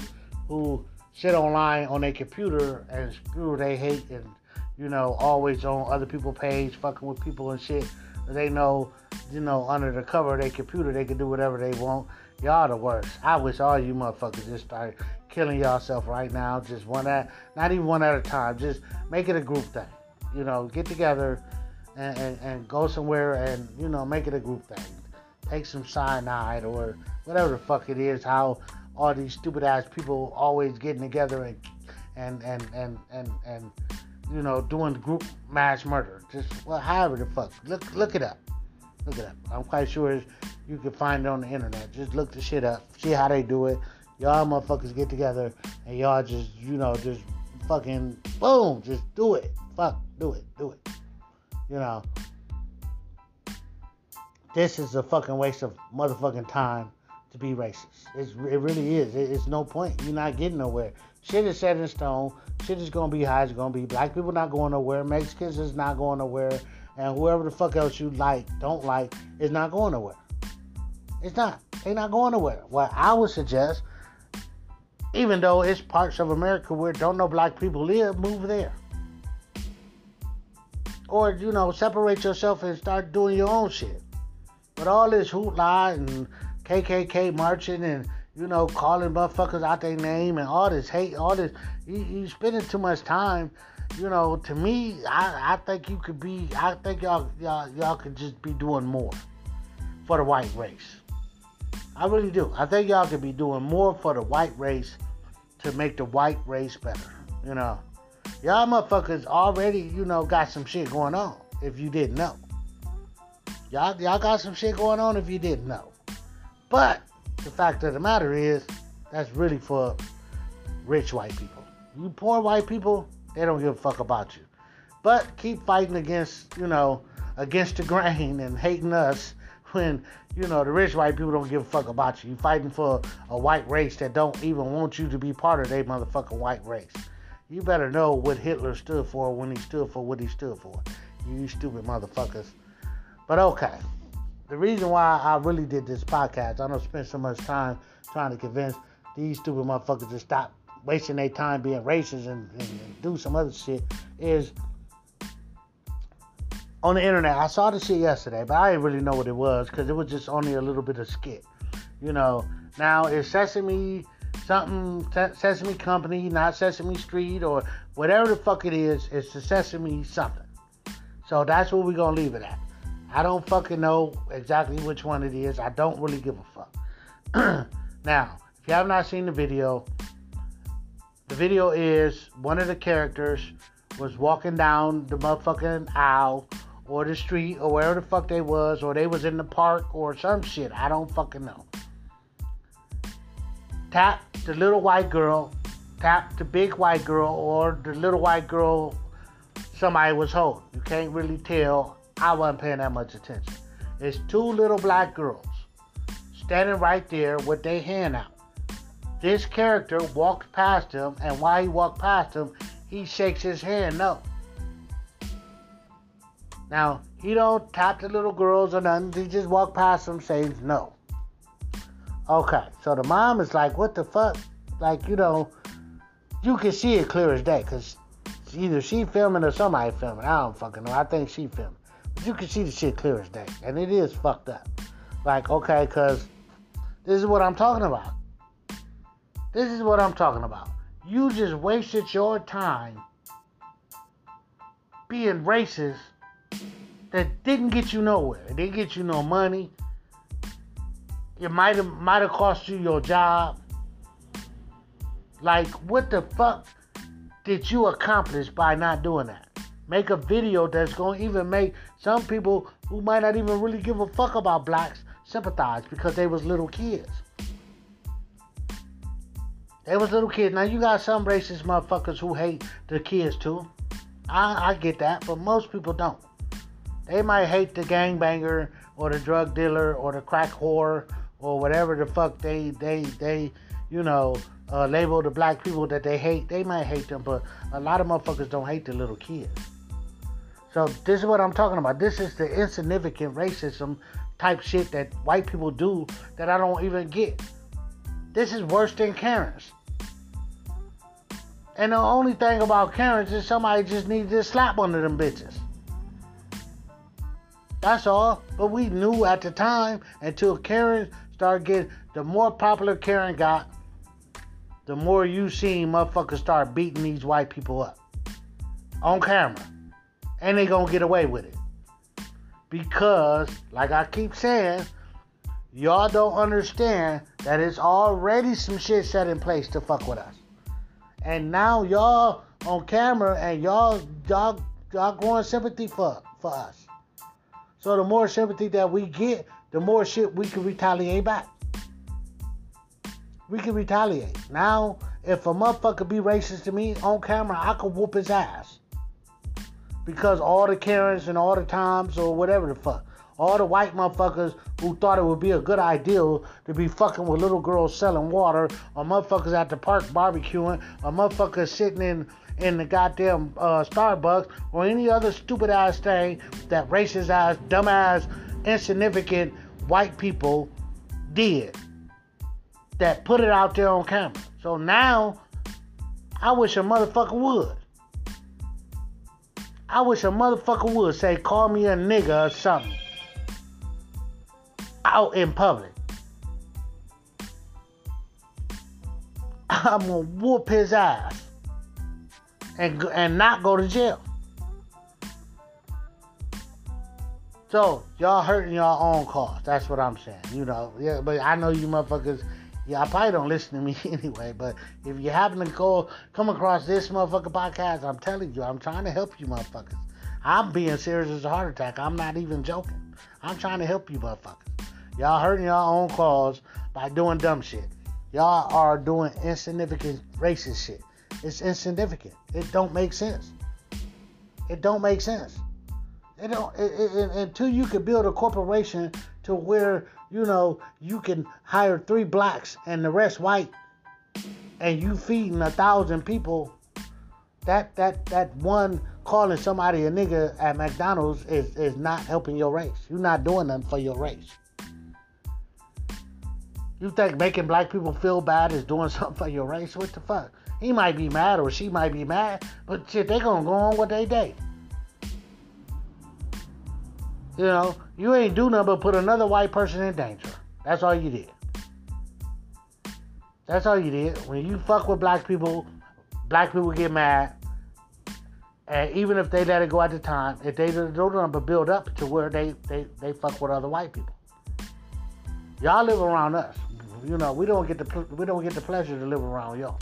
who sit online on their computer and spew they hate and you know always on other people's page fucking with people and shit. They know, you know, under the cover of their computer they can do whatever they want. Y'all the worst. I wish all you motherfuckers just start killing yourself right now. Just one at, not even one at a time. Just make it a group thing. You know, get together and, and, and go somewhere and you know make it a group thing. Take some cyanide or whatever the fuck it is. How all these stupid ass people always getting together and and and and and, and you know doing group mass murder. Just well, however the fuck. Look look it up. Look it up. I'm quite sure you can find it on the internet. Just look the shit up. See how they do it. Y'all motherfuckers get together and y'all just you know just fucking boom, just do it. Fuck, do it, do it. You know, this is a fucking waste of motherfucking time to be racist. It's, it really is. It, it's no point. You're not getting nowhere. Shit is set in stone. Shit is gonna be how it's gonna be. Black people not going nowhere. Mexicans is not going nowhere. And whoever the fuck else you like, don't like, is not going nowhere. It's not. They're not going nowhere. What I would suggest, even though it's parts of America where don't know black people live, move there or you know separate yourself and start doing your own shit. But all this hoopla and KKK marching and you know calling motherfuckers out their name and all this hate, all this you, you spending too much time. You know, to me, I, I think you could be. I think y'all y'all y'all could just be doing more for the white race. I really do. I think y'all could be doing more for the white race to make the white race better. You know. Y'all motherfuckers already, you know, got some shit going on if you didn't know. Y'all, y'all got some shit going on if you didn't know. But the fact of the matter is, that's really for rich white people. You poor white people, they don't give a fuck about you. But keep fighting against, you know, against the grain and hating us [laughs] when, you know, the rich white people don't give a fuck about you. You fighting for a white race that don't even want you to be part of their motherfucking white race you better know what Hitler stood for when he stood for what he stood for. You stupid motherfuckers. But okay. The reason why I really did this podcast, I don't spend so much time trying to convince these stupid motherfuckers to stop wasting their time being racist and, and, and do some other shit, is on the internet. I saw the shit yesterday, but I didn't really know what it was because it was just only a little bit of skit. You know, now it's Sesame something Sesame Company, not Sesame Street or whatever the fuck it is. It's the Sesame something. So that's what we're gonna leave it at. I don't fucking know exactly which one it is. I don't really give a fuck. [clears throat] now, if you have not seen the video, the video is one of the characters was walking down the motherfucking aisle or the street or wherever the fuck they was, or they was in the park or some shit. I don't fucking know. Tap the little white girl, tap the big white girl, or the little white girl somebody was holding. You can't really tell. I wasn't paying that much attention. It's two little black girls standing right there with their hand out. This character walks past him, and while he walks past him, he shakes his hand no. Now, he don't tap the little girls or nothing. He just walk past them saying no. Okay, so the mom is like, what the fuck? Like, you know, you can see it clear as day because either she filming or somebody filming. I don't fucking know. I think she filming. You can see the shit clear as day. And it is fucked up. Like, okay, because this is what I'm talking about. This is what I'm talking about. You just wasted your time being racist that didn't get you nowhere. It didn't get you no money. It might have might have cost you your job. Like what the fuck did you accomplish by not doing that? Make a video that's going to even make some people who might not even really give a fuck about blacks sympathize because they was little kids. They was little kids. Now you got some racist motherfuckers who hate the kids too. I, I get that, but most people don't. They might hate the gangbanger or the drug dealer or the crack whore or whatever the fuck they they they you know uh, label the black people that they hate. They might hate them, but a lot of motherfuckers don't hate the little kids. So this is what I'm talking about. This is the insignificant racism type shit that white people do that I don't even get. This is worse than Karens. And the only thing about Karens is somebody just needs to slap one of them bitches. That's all. But we knew at the time until Karen started getting, the more popular Karen got, the more you seen motherfuckers start beating these white people up on camera. And they gonna get away with it. Because, like I keep saying, y'all don't understand that it's already some shit set in place to fuck with us. And now y'all on camera and y'all y'all y'all growing sympathy for for us. So the more sympathy that we get, the more shit we can retaliate back. We can retaliate. Now, if a motherfucker be racist to me on camera, I can whoop his ass. Because all the Karens and all the times or whatever the fuck. All the white motherfuckers who thought it would be a good idea to be fucking with little girls selling water, or motherfuckers at the park barbecuing, or motherfuckers sitting in in the goddamn uh, Starbucks, or any other stupid ass thing that racist ass, dumb ass, insignificant white people did. That put it out there on camera. So now, I wish a motherfucker would. I wish a motherfucker would say, call me a nigga or something out in public. I'm gonna whoop his ass and and not go to jail. So y'all hurting y'all own cause. That's what I'm saying. You know, yeah. But I know you motherfuckers. Yeah, I probably don't listen to me [laughs] anyway. But if you happen to go come across this motherfucker podcast, I'm telling you, I'm trying to help you motherfuckers. I'm being serious as a heart attack. I'm not even joking. I'm trying to help you motherfuckers. Y'all hurting your own cause by doing dumb shit. Y'all are doing insignificant racist shit. It's insignificant. It don't make sense. It don't make sense. It don't it, it, until you could build a corporation to where you know you can hire three blacks and the rest white, and you feeding a thousand people. That that that one calling somebody a nigga at McDonald's is is not helping your race. You're not doing nothing for your race. You think making black people feel bad is doing [laughs] something for your race? What the fuck? He might be mad or she might be mad, but shit, they gonna go on with their day. You know, you ain't do nothing but put another white person in danger. That's all you did. That's all you did. When you fuck with black people, black people get mad. And even if they let it go at the time, if they don't but build up to where they, they, they fuck with other white people. Y'all live around us you know, we don't get the we don't get the pleasure to live around y'all.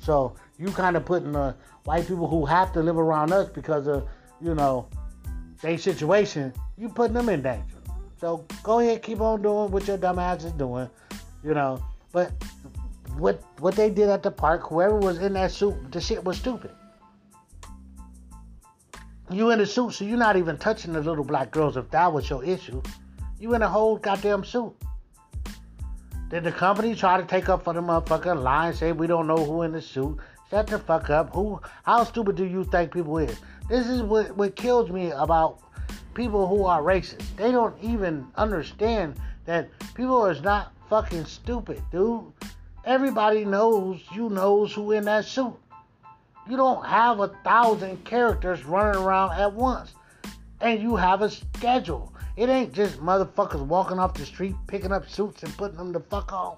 So you kind of putting the white people who have to live around us because of you know their situation, you putting them in danger. So go ahead, keep on doing what your dumb ass is doing, you know. But what what they did at the park, whoever was in that suit, the shit was stupid. You in a suit, so you're not even touching the little black girls if that was your issue. You in a whole goddamn suit. Did the company try to take up for the motherfucker lie and say we don't know who in the suit? Shut the fuck up. Who? How stupid do you think people is? This is what what kills me about people who are racist. They don't even understand that people is not fucking stupid, dude. Everybody knows you knows who in that suit. You don't have a thousand characters running around at once, and you have a schedule. It ain't just motherfuckers walking off the street picking up suits and putting them the fuck on.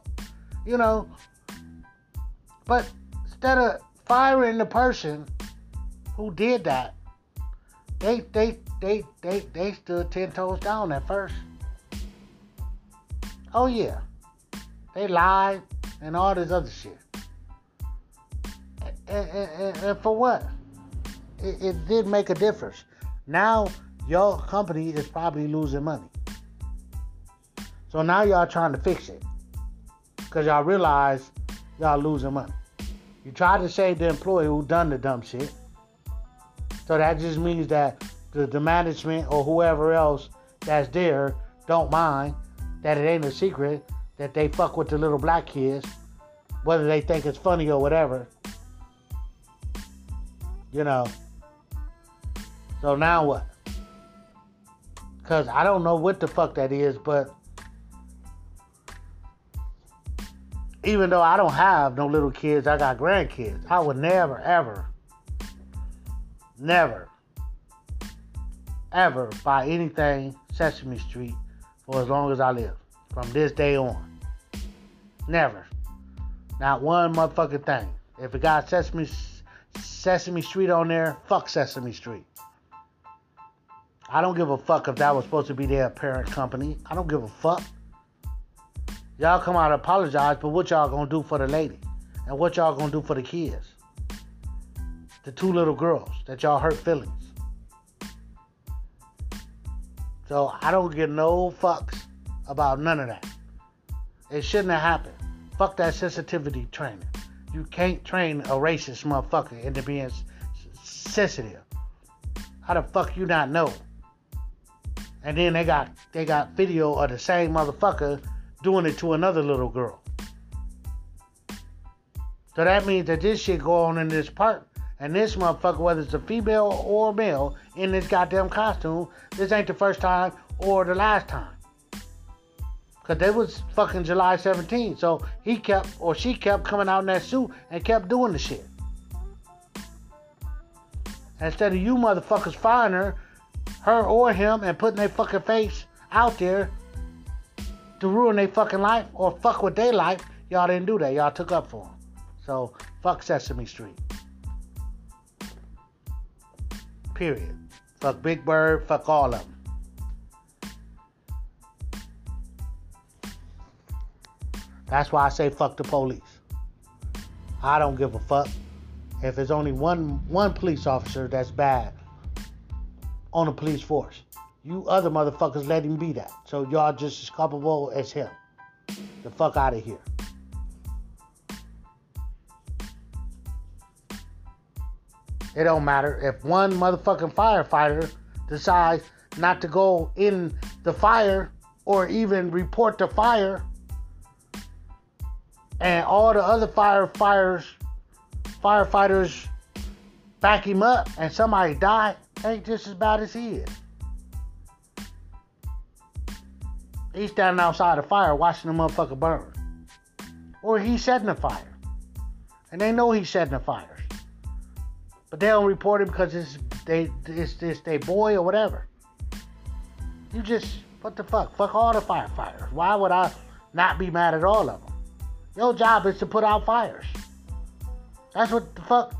You know? But instead of firing the person who did that, they they they they they stood ten toes down at first. Oh yeah. They lied and all this other shit. And, and, and for what? It, it did make a difference. Now your company is probably losing money. So now y'all trying to fix it. Because y'all realize y'all losing money. You try to save the employee who done the dumb shit. So that just means that the, the management or whoever else that's there don't mind that it ain't a secret that they fuck with the little black kids, whether they think it's funny or whatever. You know, So now what? Because I don't know what the fuck that is, but even though I don't have no little kids, I got grandkids. I would never, ever, never, ever buy anything Sesame Street for as long as I live. From this day on. Never. Not one motherfucking thing. If it got Sesame Sesame Street on there, fuck Sesame Street. I don't give a fuck if that was supposed to be their parent company. I don't give a fuck. Y'all come out and apologize, but what y'all gonna do for the lady? And what y'all gonna do for the kids? The two little girls that y'all hurt feelings. So I don't give no fucks about none of that. It shouldn't have happened. Fuck that sensitivity training. You can't train a racist motherfucker into being sensitive. How the fuck you not know? And then they got they got video of the same motherfucker doing it to another little girl. So that means that this shit go on in this park, and this motherfucker, whether it's a female or a male, in this goddamn costume, this ain't the first time or the last time. Cause they was fucking July 17th, so he kept or she kept coming out in that suit and kept doing the shit. Instead of you motherfuckers firing her, her or him, and putting their fucking face out there to ruin their fucking life or fuck with their life, y'all didn't do that. Y'all took up for them. So fuck Sesame Street. Period. Fuck Big Bird. Fuck all of them. That's why I say fuck the police. I don't give a fuck if there's only one one police officer that's bad on the police force. You other motherfuckers let him be that. So y'all just as culpable as him. The fuck out of here. It don't matter if one motherfucking firefighter decides not to go in the fire or even report the fire and all the other firefighters firefighters back him up and somebody died ain't just as bad as he is. He's standing outside the fire watching the motherfucker burn. Or he's setting a fire. And they know he's setting a fire. But they don't report him because it's they it's, it's their boy or whatever. You just what the fuck? Fuck all the firefighters. Why would I not be mad at all of them? Your job is to put out fires. That's what the fuck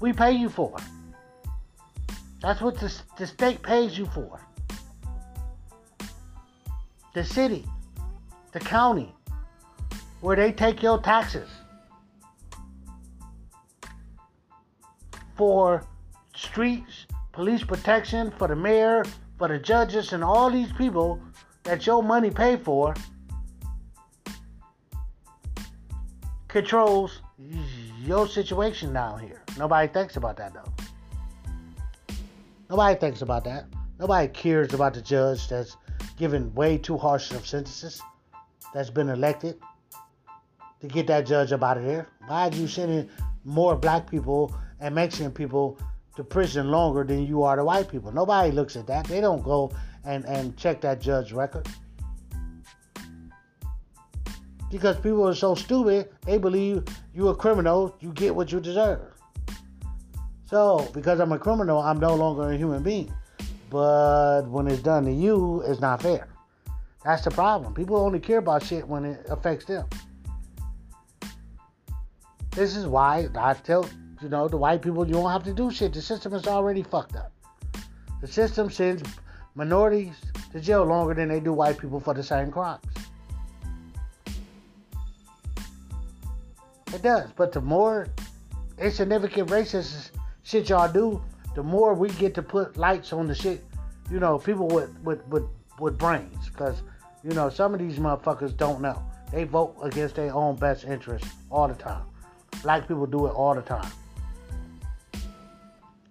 we pay you for. That's what the, the state pays you for. The city, the county, where they take your taxes for streets, police protection, for the mayor, for the judges, and all these people that your money pay for controls your situation down here. Nobody thinks about that though. Nobody thinks about that. Nobody cares about the judge that's given way too harsh of sentences that's been elected to get that judge up out of there. Why are you sending more black people and Mexican people to prison longer than you are to white people? Nobody looks at that. They don't go and, and check that judge record. Because people are so stupid, they believe you're a criminal, you get what you deserve. So, because I'm a criminal, I'm no longer a human being. But when it's done to you, it's not fair. That's the problem. People only care about shit when it affects them. This is why I tell you know the white people you don't have to do shit. The system is already fucked up. The system sends minorities to jail longer than they do white people for the same crimes. It does, but the more insignificant racist shit y'all do, the more we get to put lights on the shit, you know, people with with with, with brains, because you know some of these motherfuckers don't know. They vote against their own best interest all the time. Black people do it all the time.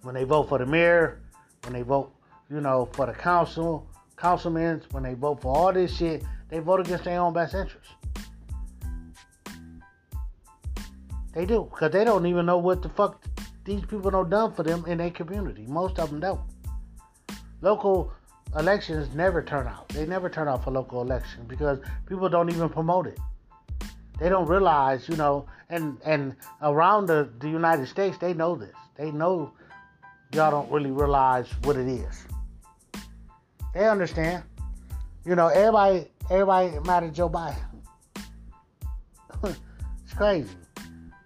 When they vote for the mayor, when they vote, you know, for the council, councilmen, when they vote for all this shit, they vote against their own best interest. They do, because they don't even know what the fuck these people don't done for them in their community. Most of them don't. Local elections never turn out. They never turn out for local elections because people don't even promote it. They don't realize, you know, and and around the, the United States, they know this. They know y'all don't really realize what it is. They understand. You know, everybody everybody mad at Joe Biden. [laughs] it's crazy.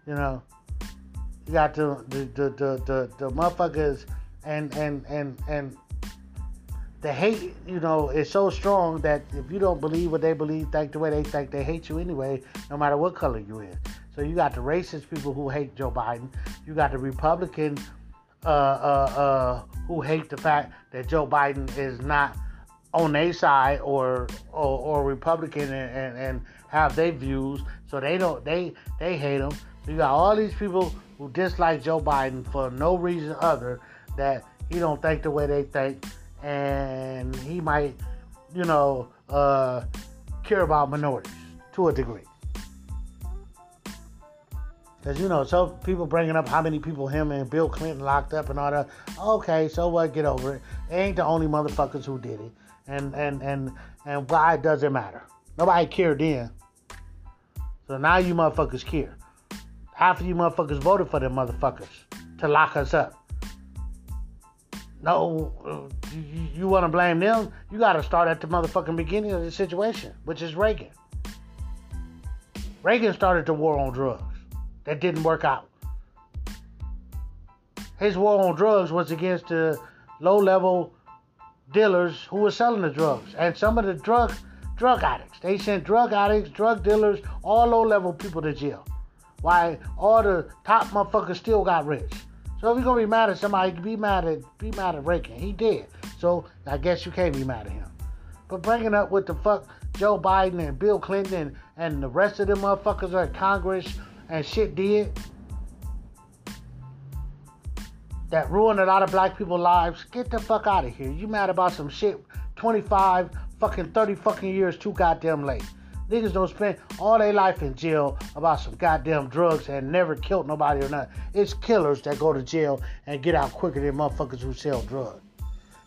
You know. You got the the, the the the the motherfuckers and and and and the hate, you know, is so strong that if you don't believe what they believe, think the way they think, they hate you anyway, no matter what color you is. So you got the racist people who hate Joe Biden. You got the Republican uh, uh, uh, who hate the fact that Joe Biden is not on their side or or, or Republican and, and, and have their views. So they don't they they hate him. So you got all these people who dislike Joe Biden for no reason other that he don't think the way they think and he might, you know, uh, care about minorities to a degree. Because, you know, so people bringing up how many people him and Bill Clinton locked up and all that. Okay, so what? Get over it. They ain't the only motherfuckers who did it. And, and, and, and why does it matter? Nobody cared then. So now you motherfuckers care. Half of you motherfuckers voted for them motherfuckers to lock us up. No, uh, you, you want to blame them? You got to start at the motherfucking beginning of the situation, which is Reagan. Reagan started the war on drugs. That didn't work out. His war on drugs was against the low level dealers who were selling the drugs. And some of the drug drug addicts. They sent drug addicts, drug dealers, all low level people to jail. Why all the top motherfuckers still got rich. So if you're gonna be mad at somebody, be mad at be mad at Reagan. He did. So I guess you can't be mad at him. But bringing up what the fuck Joe Biden and Bill Clinton and, and the rest of them motherfuckers are in Congress and shit did that ruined a lot of black people's lives, get the fuck out of here. You mad about some shit 25 fucking 30 fucking years too goddamn late. Niggas don't spend all their life in jail about some goddamn drugs and never killed nobody or nothing. It's killers that go to jail and get out quicker than motherfuckers who sell drugs.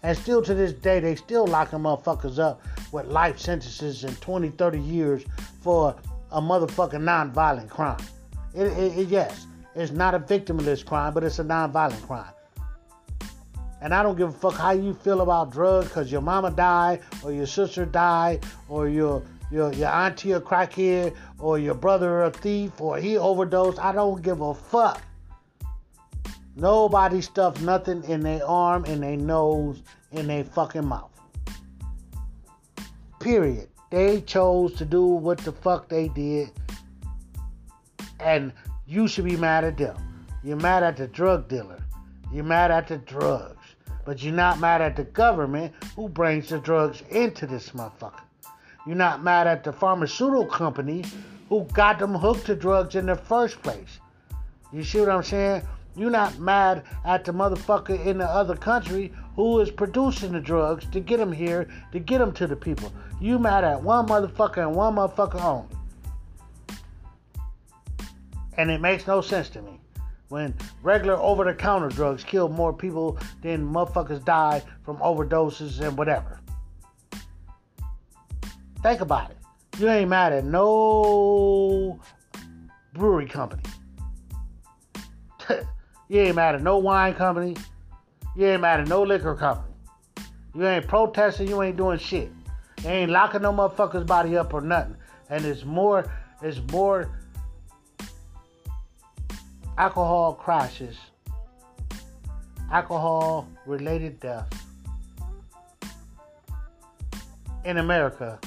And still to this day, they still locking motherfuckers up with life sentences and 20, 30 years for a motherfucking non-violent crime. It, it, it, yes, it's not a victimless crime, but it's a non-violent crime. And I don't give a fuck how you feel about drugs because your mama died or your sister died or your your your auntie a crackhead or your brother a thief or he overdosed. I don't give a fuck. Nobody stuffed nothing in their arm, in their nose, in their fucking mouth. Period. They chose to do what the fuck they did. And you should be mad at them. You're mad at the drug dealer. You're mad at the drugs. But you're not mad at the government who brings the drugs into this motherfucker. You're not mad at the pharmaceutical company who got them hooked to drugs in the first place. You see what I'm saying? You're not mad at the motherfucker in the other country who is producing the drugs to get them here, to get them to the people. You mad at one motherfucker and one motherfucker only. And it makes no sense to me. When regular over the counter drugs kill more people than motherfuckers die from overdoses and whatever. Think about it. You ain't mad at no brewery company. [laughs] you ain't mad at no wine company. You ain't mad at no liquor company. You ain't protesting. You ain't doing shit. You ain't locking no motherfuckers body up or nothing. And it's more, it's more alcohol crashes, alcohol related deaths in America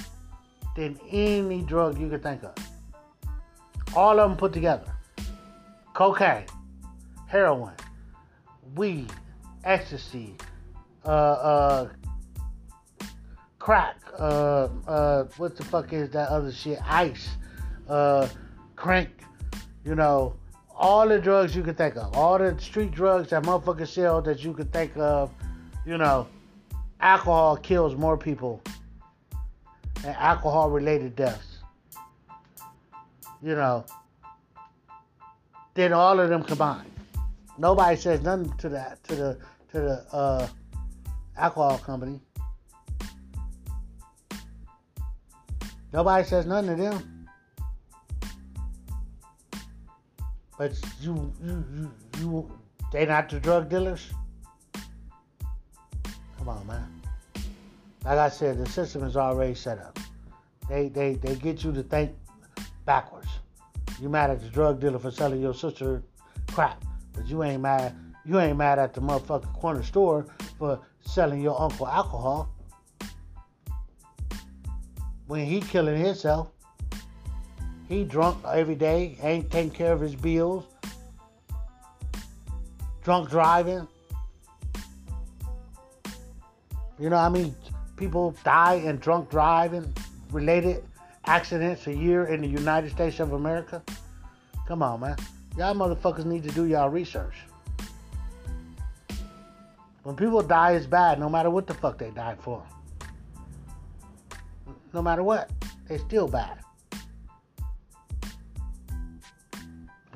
than any drug you could think of. All of them put together cocaine, heroin, weed, ecstasy, uh, uh, crack, uh, uh, what the fuck is that other shit? Ice, uh, crank, you know, all the drugs you can think of, all the street drugs that motherfuckers sell that you could think of, you know, alcohol kills more people and alcohol related deaths. You know, than all of them combined. Nobody says nothing to that to the to the uh, alcohol company. Nobody says nothing to them. But you you you, you they not the drug dealers. Come on, man. Like I said, the system is already set up. They they they get you to think backwards. You mad at the drug dealer for selling your sister crap, but you ain't mad. You ain't mad at the motherfucking corner store for selling your uncle alcohol. When he killing himself, he drunk every day, ain't taking care of his bills, drunk driving. You know, I mean, people die in drunk driving related accidents a year in the United States of America. Come on, man. Y'all motherfuckers need to do y'all research. When people die, it's bad no matter what the fuck they died for. No matter what, they still bad.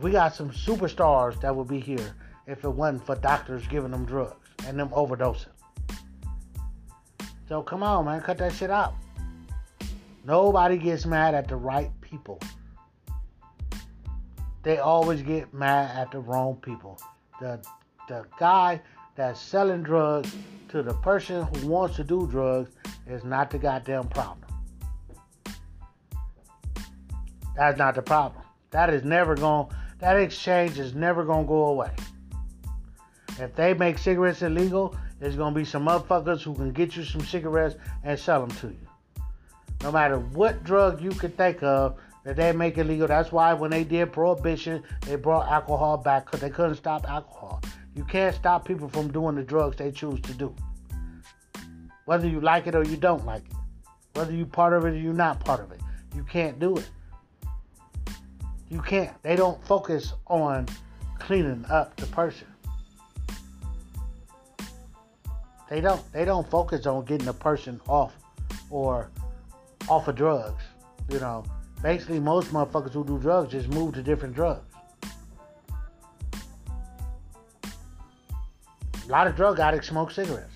We got some superstars that would be here if it wasn't for doctors giving them drugs and them overdosing. So come on, man, cut that shit out. Nobody gets mad at the right people. They always get mad at the wrong people. The the guy that's selling drugs to the person who wants to do drugs is not the goddamn problem. That's not the problem. That is never going that exchange is never gonna go away. If they make cigarettes illegal, there's gonna be some motherfuckers who can get you some cigarettes and sell them to you. No matter what drug you could think of that they make illegal. That's why when they did prohibition, they brought alcohol back because they couldn't stop alcohol. You can't stop people from doing the drugs they choose to do. Whether you like it or you don't like it. Whether you're part of it or you're not part of it. You can't do it. You can't. They don't focus on cleaning up the person. They don't. They don't focus on getting a person off or off of drugs. You know, basically most motherfuckers who do drugs just move to different drugs. A lot of drug addicts smoke cigarettes.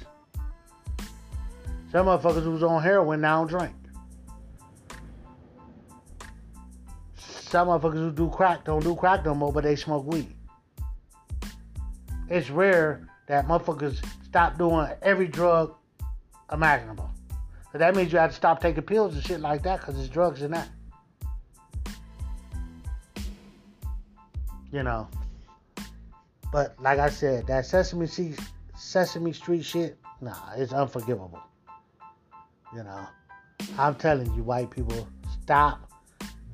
Some motherfuckers who's on heroin now drink. Some motherfuckers who do crack don't do crack no more, but they smoke weed. It's rare that motherfuckers stop doing every drug imaginable. But that means you have to stop taking pills and shit like that because it's drugs in that. You know. But like I said, that Sesame Street, Sesame Street shit, nah, it's unforgivable. You know. I'm telling you, white people, stop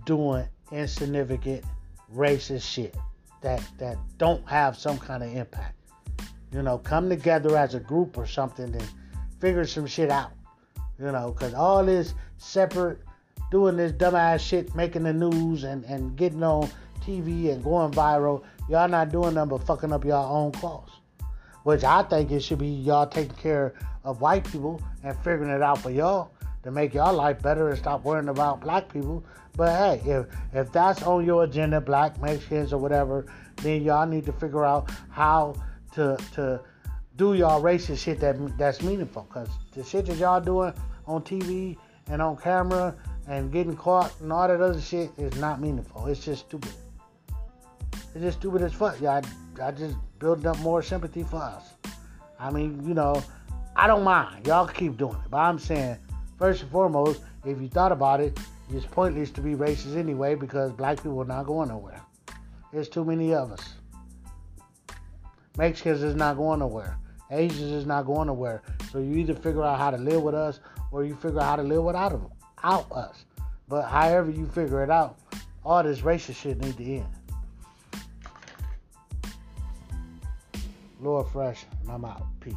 doing insignificant racist shit that that don't have some kind of impact. You know, come together as a group or something and figure some shit out. You know, because all this separate, doing this dumbass shit, making the news and, and getting on TV and going viral, y'all not doing nothing but fucking up your own cause. Which I think it should be y'all taking care of white people and figuring it out for y'all to make y'all life better and stop worrying about black people. But hey, if if that's on your agenda, black Mexicans or whatever, then y'all need to figure out how to to do y'all racist shit that that's meaningful. Cause the shit that y'all doing on TV and on camera and getting caught and all that other shit is not meaningful. It's just stupid. It's just stupid as fuck. Y'all, I just building up more sympathy for us. I mean, you know, I don't mind. Y'all keep doing it. But I'm saying, first and foremost, if you thought about it, it's pointless to be racist anyway because black people are not going nowhere. There's too many of us. Mexicans is not going nowhere. Asians is not going nowhere. So you either figure out how to live with us or you figure out how to live without them, out us. But however you figure it out, all this racist shit need to end. Lord Fresh, and I'm out. Peace.